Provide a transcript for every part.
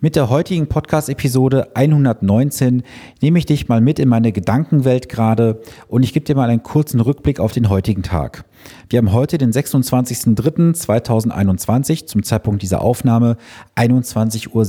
Mit der heutigen Podcast-Episode 119 nehme ich dich mal mit in meine Gedankenwelt gerade und ich gebe dir mal einen kurzen Rückblick auf den heutigen Tag. Wir haben heute den 26.03.2021 zum Zeitpunkt dieser Aufnahme 21.57 Uhr.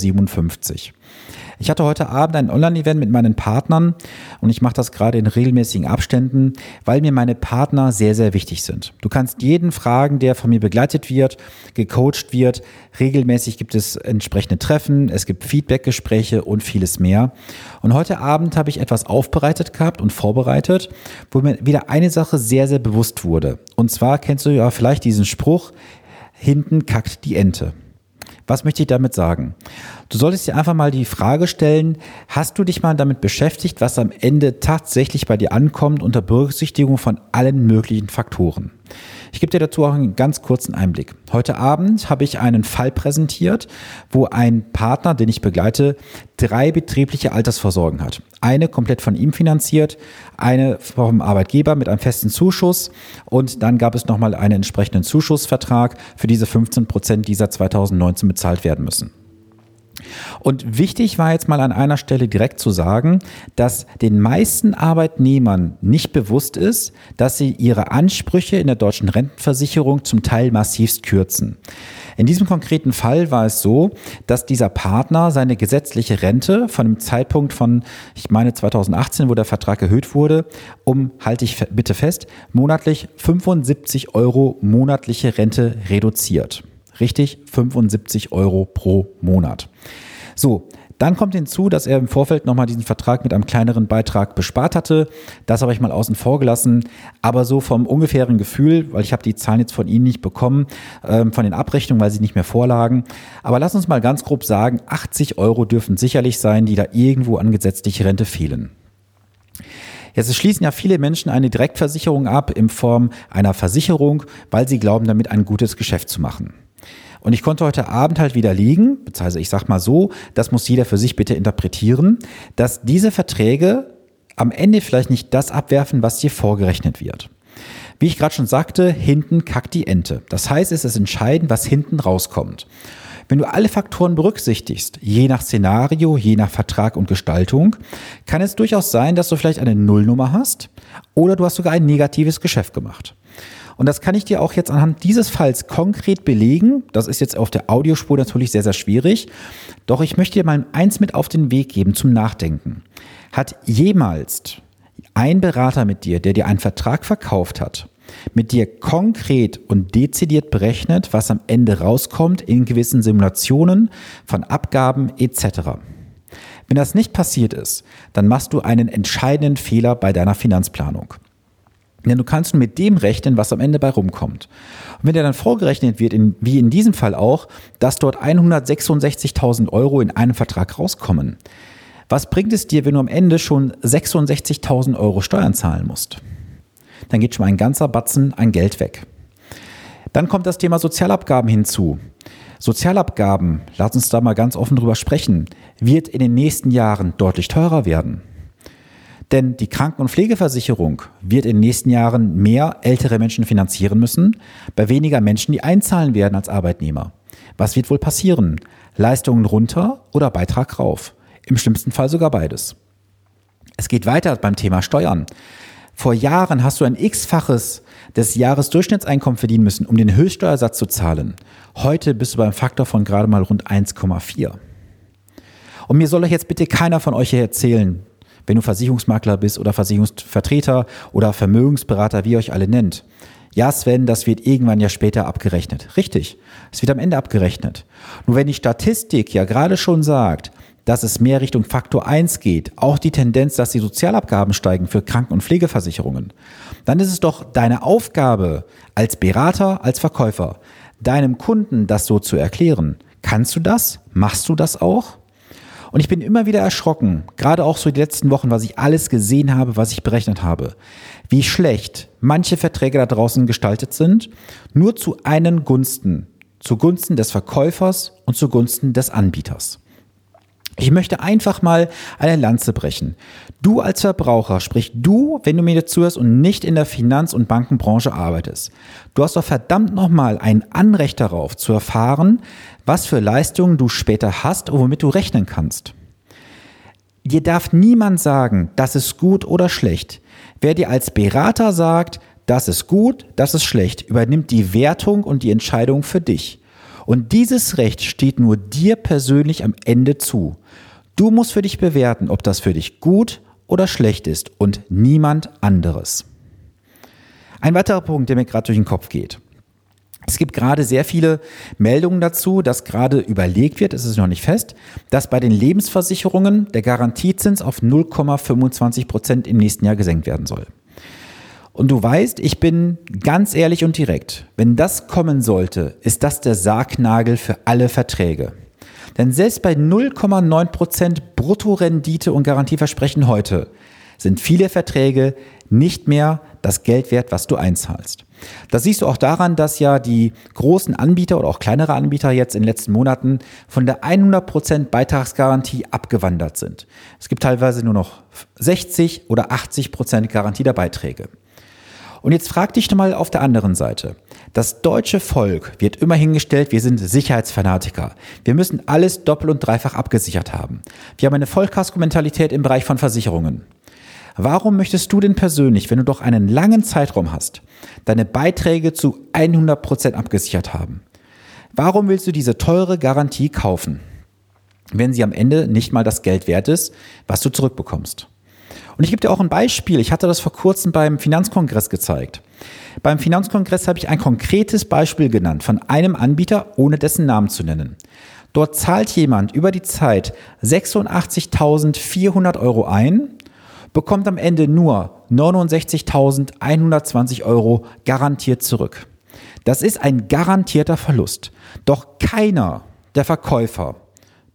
Ich hatte heute Abend ein Online-Event mit meinen Partnern und ich mache das gerade in regelmäßigen Abständen, weil mir meine Partner sehr, sehr wichtig sind. Du kannst jeden fragen, der von mir begleitet wird, gecoacht wird. Regelmäßig gibt es entsprechende Treffen, es gibt Feedback-Gespräche und vieles mehr. Und heute Abend habe ich etwas aufbereitet gehabt und vorbereitet, wo mir wieder eine Sache sehr, sehr bewusst wurde. Und zwar kennst du ja vielleicht diesen Spruch, hinten kackt die Ente. Was möchte ich damit sagen? Du solltest dir einfach mal die Frage stellen, hast du dich mal damit beschäftigt, was am Ende tatsächlich bei dir ankommt unter Berücksichtigung von allen möglichen Faktoren? Ich gebe dir dazu auch einen ganz kurzen Einblick. Heute Abend habe ich einen Fall präsentiert, wo ein Partner, den ich begleite, drei betriebliche Altersvorsorgen hat. Eine komplett von ihm finanziert, eine vom Arbeitgeber mit einem festen Zuschuss und dann gab es nochmal einen entsprechenden Zuschussvertrag für diese 15 Prozent, die seit 2019 bezahlt werden müssen. Und wichtig war jetzt mal an einer Stelle direkt zu sagen, dass den meisten Arbeitnehmern nicht bewusst ist, dass sie ihre Ansprüche in der deutschen Rentenversicherung zum Teil massivst kürzen. In diesem konkreten Fall war es so, dass dieser Partner seine gesetzliche Rente von dem Zeitpunkt von, ich meine 2018, wo der Vertrag erhöht wurde, um, halte ich bitte fest, monatlich 75 Euro monatliche Rente reduziert. Richtig, 75 Euro pro Monat. So, dann kommt hinzu, dass er im Vorfeld nochmal diesen Vertrag mit einem kleineren Beitrag bespart hatte. Das habe ich mal außen vor gelassen. Aber so vom ungefähren Gefühl, weil ich habe die Zahlen jetzt von Ihnen nicht bekommen, ähm, von den Abrechnungen, weil sie nicht mehr vorlagen. Aber lass uns mal ganz grob sagen, 80 Euro dürfen sicherlich sein, die da irgendwo an gesetzliche Rente fehlen. Jetzt schließen ja viele Menschen eine Direktversicherung ab in Form einer Versicherung, weil sie glauben, damit ein gutes Geschäft zu machen. Und ich konnte heute Abend halt widerlegen, beziehungsweise ich sag mal so, das muss jeder für sich bitte interpretieren, dass diese Verträge am Ende vielleicht nicht das abwerfen, was dir vorgerechnet wird. Wie ich gerade schon sagte, hinten kackt die Ente. Das heißt, es ist entscheidend, was hinten rauskommt. Wenn du alle Faktoren berücksichtigst, je nach Szenario, je nach Vertrag und Gestaltung, kann es durchaus sein, dass du vielleicht eine Nullnummer hast oder du hast sogar ein negatives Geschäft gemacht. Und das kann ich dir auch jetzt anhand dieses Falls konkret belegen. Das ist jetzt auf der Audiospur natürlich sehr, sehr schwierig. Doch ich möchte dir mal eins mit auf den Weg geben zum Nachdenken. Hat jemals ein Berater mit dir, der dir einen Vertrag verkauft hat, mit dir konkret und dezidiert berechnet, was am Ende rauskommt in gewissen Simulationen von Abgaben etc. Wenn das nicht passiert ist, dann machst du einen entscheidenden Fehler bei deiner Finanzplanung. Denn du kannst mit dem rechnen, was am Ende bei rumkommt. Und wenn dir dann vorgerechnet wird, in, wie in diesem Fall auch, dass dort 166.000 Euro in einem Vertrag rauskommen, was bringt es dir, wenn du am Ende schon 66.000 Euro Steuern zahlen musst? Dann geht schon ein ganzer Batzen an Geld weg. Dann kommt das Thema Sozialabgaben hinzu. Sozialabgaben, lass uns da mal ganz offen drüber sprechen, wird in den nächsten Jahren deutlich teurer werden. Denn die Kranken- und Pflegeversicherung wird in den nächsten Jahren mehr ältere Menschen finanzieren müssen, bei weniger Menschen, die einzahlen werden als Arbeitnehmer. Was wird wohl passieren? Leistungen runter oder Beitrag rauf? Im schlimmsten Fall sogar beides. Es geht weiter beim Thema Steuern. Vor Jahren hast du ein x-faches des Jahresdurchschnittseinkommens verdienen müssen, um den Höchststeuersatz zu zahlen. Heute bist du beim Faktor von gerade mal rund 1,4. Und mir soll euch jetzt bitte keiner von euch hier erzählen, wenn du Versicherungsmakler bist oder Versicherungsvertreter oder Vermögensberater, wie ihr euch alle nennt. Ja, Sven, das wird irgendwann ja später abgerechnet. Richtig, es wird am Ende abgerechnet. Nur wenn die Statistik ja gerade schon sagt, dass es mehr Richtung Faktor 1 geht, auch die Tendenz, dass die Sozialabgaben steigen für Kranken- und Pflegeversicherungen, dann ist es doch deine Aufgabe als Berater, als Verkäufer, deinem Kunden das so zu erklären. Kannst du das? Machst du das auch? Und ich bin immer wieder erschrocken, gerade auch so die letzten Wochen, was ich alles gesehen habe, was ich berechnet habe, wie schlecht manche Verträge da draußen gestaltet sind, nur zu einen Gunsten, zugunsten des Verkäufers und zugunsten des Anbieters. Ich möchte einfach mal eine Lanze brechen. Du als Verbraucher, sprich du, wenn du mir zuhörst und nicht in der Finanz- und Bankenbranche arbeitest. Du hast doch verdammt nochmal ein Anrecht darauf zu erfahren, was für Leistungen du später hast und womit du rechnen kannst. Dir darf niemand sagen, das ist gut oder schlecht. Wer dir als Berater sagt, das ist gut, das ist schlecht, übernimmt die Wertung und die Entscheidung für dich. Und dieses Recht steht nur dir persönlich am Ende zu. Du musst für dich bewerten, ob das für dich gut oder schlecht ist und niemand anderes. Ein weiterer Punkt, der mir gerade durch den Kopf geht. Es gibt gerade sehr viele Meldungen dazu, dass gerade überlegt wird, es ist noch nicht fest, dass bei den Lebensversicherungen der Garantiezins auf 0,25 Prozent im nächsten Jahr gesenkt werden soll. Und du weißt, ich bin ganz ehrlich und direkt. Wenn das kommen sollte, ist das der Sargnagel für alle Verträge. Denn selbst bei 0,9 Prozent Bruttorendite und Garantieversprechen heute sind viele Verträge nicht mehr das Geld wert, was du einzahlst. Das siehst du auch daran, dass ja die großen Anbieter oder auch kleinere Anbieter jetzt in den letzten Monaten von der 100% Beitragsgarantie abgewandert sind. Es gibt teilweise nur noch 60 oder 80% Garantie der Beiträge. Und jetzt frag dich mal auf der anderen Seite. Das deutsche Volk wird immer hingestellt, wir sind Sicherheitsfanatiker. Wir müssen alles doppelt und dreifach abgesichert haben. Wir haben eine Vollkasko-Mentalität im Bereich von Versicherungen. Warum möchtest du denn persönlich, wenn du doch einen langen Zeitraum hast, deine Beiträge zu 100 Prozent abgesichert haben? Warum willst du diese teure Garantie kaufen, wenn sie am Ende nicht mal das Geld wert ist, was du zurückbekommst? Und ich gebe dir auch ein Beispiel. Ich hatte das vor kurzem beim Finanzkongress gezeigt. Beim Finanzkongress habe ich ein konkretes Beispiel genannt von einem Anbieter, ohne dessen Namen zu nennen. Dort zahlt jemand über die Zeit 86.400 Euro ein bekommt am Ende nur 69.120 Euro garantiert zurück. Das ist ein garantierter Verlust. Doch keiner der Verkäufer,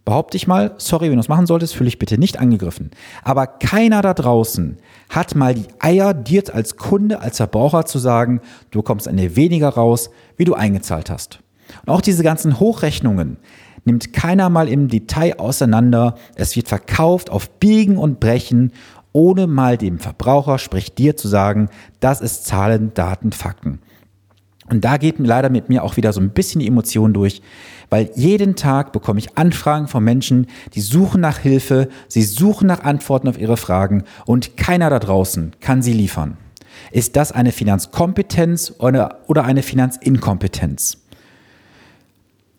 behaupte ich mal, sorry, wenn du es machen solltest, fühle ich bitte nicht angegriffen, aber keiner da draußen hat mal die Eier, dir als Kunde, als Verbraucher zu sagen, du kommst eine weniger raus, wie du eingezahlt hast. Und auch diese ganzen Hochrechnungen nimmt keiner mal im Detail auseinander. Es wird verkauft auf Biegen und Brechen ohne mal dem Verbraucher, sprich dir zu sagen, das ist Zahlen, Daten, Fakten. Und da geht leider mit mir auch wieder so ein bisschen die Emotion durch, weil jeden Tag bekomme ich Anfragen von Menschen, die suchen nach Hilfe, sie suchen nach Antworten auf ihre Fragen und keiner da draußen kann sie liefern. Ist das eine Finanzkompetenz oder, oder eine Finanzinkompetenz?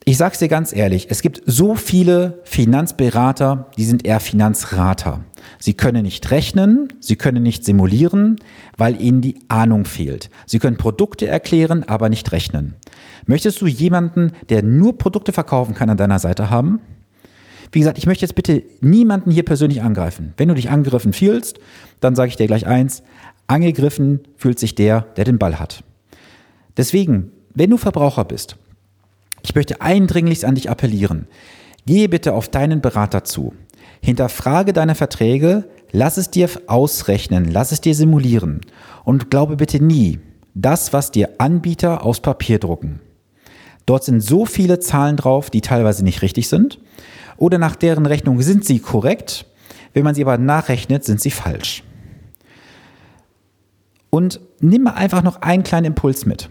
Ich sag's dir ganz ehrlich, es gibt so viele Finanzberater, die sind eher Finanzrater. Sie können nicht rechnen, sie können nicht simulieren, weil ihnen die Ahnung fehlt. Sie können Produkte erklären, aber nicht rechnen. Möchtest du jemanden, der nur Produkte verkaufen kann, an deiner Seite haben? Wie gesagt, ich möchte jetzt bitte niemanden hier persönlich angreifen. Wenn du dich angegriffen fühlst, dann sage ich dir gleich eins, angegriffen fühlt sich der, der den Ball hat. Deswegen, wenn du Verbraucher bist, ich möchte eindringlichst an dich appellieren. Gehe bitte auf deinen Berater zu. Hinterfrage deine Verträge, lass es dir ausrechnen, lass es dir simulieren und glaube bitte nie das, was dir Anbieter aus Papier drucken. Dort sind so viele Zahlen drauf, die teilweise nicht richtig sind oder nach deren Rechnung sind sie korrekt, wenn man sie aber nachrechnet, sind sie falsch. Und nimm einfach noch einen kleinen Impuls mit.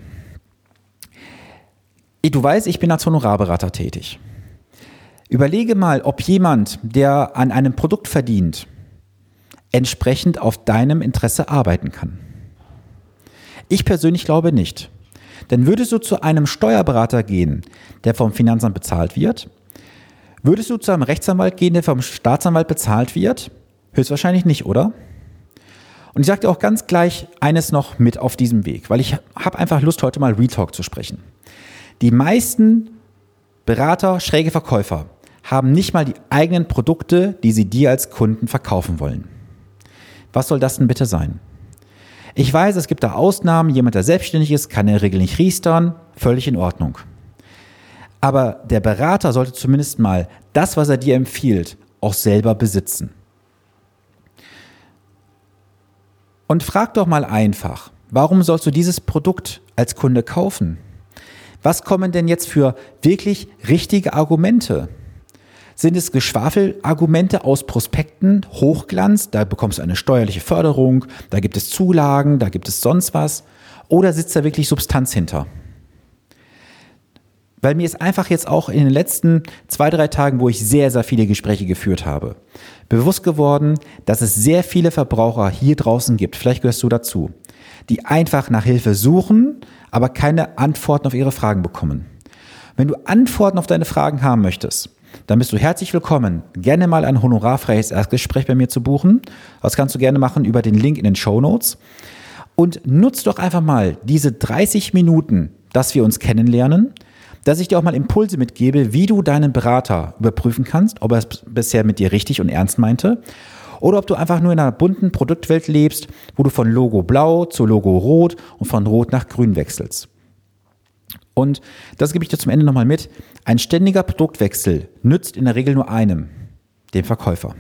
Du weißt, ich bin als Honorarberater tätig. Überlege mal, ob jemand, der an einem Produkt verdient, entsprechend auf deinem Interesse arbeiten kann. Ich persönlich glaube nicht. Denn würdest du zu einem Steuerberater gehen, der vom Finanzamt bezahlt wird? Würdest du zu einem Rechtsanwalt gehen, der vom Staatsanwalt bezahlt wird? Höchstwahrscheinlich nicht, oder? Und ich sage dir auch ganz gleich eines noch mit auf diesem Weg, weil ich habe einfach Lust, heute mal Retalk zu sprechen. Die meisten Berater, schräge Verkäufer haben nicht mal die eigenen Produkte, die sie dir als Kunden verkaufen wollen. Was soll das denn bitte sein? Ich weiß, es gibt da Ausnahmen. Jemand, der selbstständig ist, kann in der Regel nicht riestern. Völlig in Ordnung. Aber der Berater sollte zumindest mal das, was er dir empfiehlt, auch selber besitzen. Und frag doch mal einfach, warum sollst du dieses Produkt als Kunde kaufen? Was kommen denn jetzt für wirklich richtige Argumente? Sind es Geschwafelargumente aus Prospekten, Hochglanz, da bekommst du eine steuerliche Förderung, da gibt es Zulagen, da gibt es sonst was? Oder sitzt da wirklich Substanz hinter? Weil mir ist einfach jetzt auch in den letzten zwei, drei Tagen, wo ich sehr, sehr viele Gespräche geführt habe, bewusst geworden, dass es sehr viele Verbraucher hier draußen gibt, vielleicht gehörst du dazu, die einfach nach Hilfe suchen, aber keine Antworten auf ihre Fragen bekommen. Wenn du Antworten auf deine Fragen haben möchtest, dann bist du herzlich willkommen, gerne mal ein honorarfreies Erstgespräch bei mir zu buchen. Das kannst du gerne machen über den Link in den Show Notes. Und nutz doch einfach mal diese 30 Minuten, dass wir uns kennenlernen, dass ich dir auch mal Impulse mitgebe, wie du deinen Berater überprüfen kannst, ob er es bisher mit dir richtig und ernst meinte oder ob du einfach nur in einer bunten Produktwelt lebst, wo du von Logo blau zu Logo rot und von rot nach grün wechselst. Und das gebe ich dir zum Ende nochmal mit. Ein ständiger Produktwechsel nützt in der Regel nur einem, dem Verkäufer.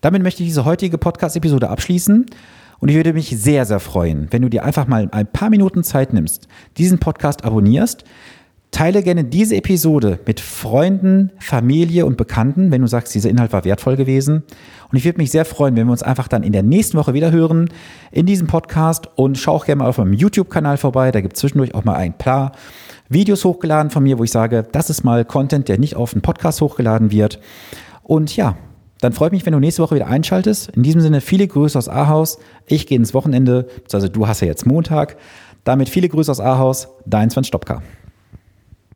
Damit möchte ich diese heutige Podcast-Episode abschließen. Und ich würde mich sehr, sehr freuen, wenn du dir einfach mal ein paar Minuten Zeit nimmst, diesen Podcast abonnierst, Teile gerne diese Episode mit Freunden, Familie und Bekannten, wenn du sagst, dieser Inhalt war wertvoll gewesen. Und ich würde mich sehr freuen, wenn wir uns einfach dann in der nächsten Woche wieder hören in diesem Podcast. Und schau auch gerne mal auf meinem YouTube-Kanal vorbei. Da gibt es zwischendurch auch mal ein paar Videos hochgeladen von mir, wo ich sage, das ist mal Content, der nicht auf den Podcast hochgeladen wird. Und ja, dann freut mich, wenn du nächste Woche wieder einschaltest. In diesem Sinne viele Grüße aus Ahaus. Ich gehe ins Wochenende, also du hast ja jetzt Montag. Damit viele Grüße aus Ahaus. Dein Sven Stopka.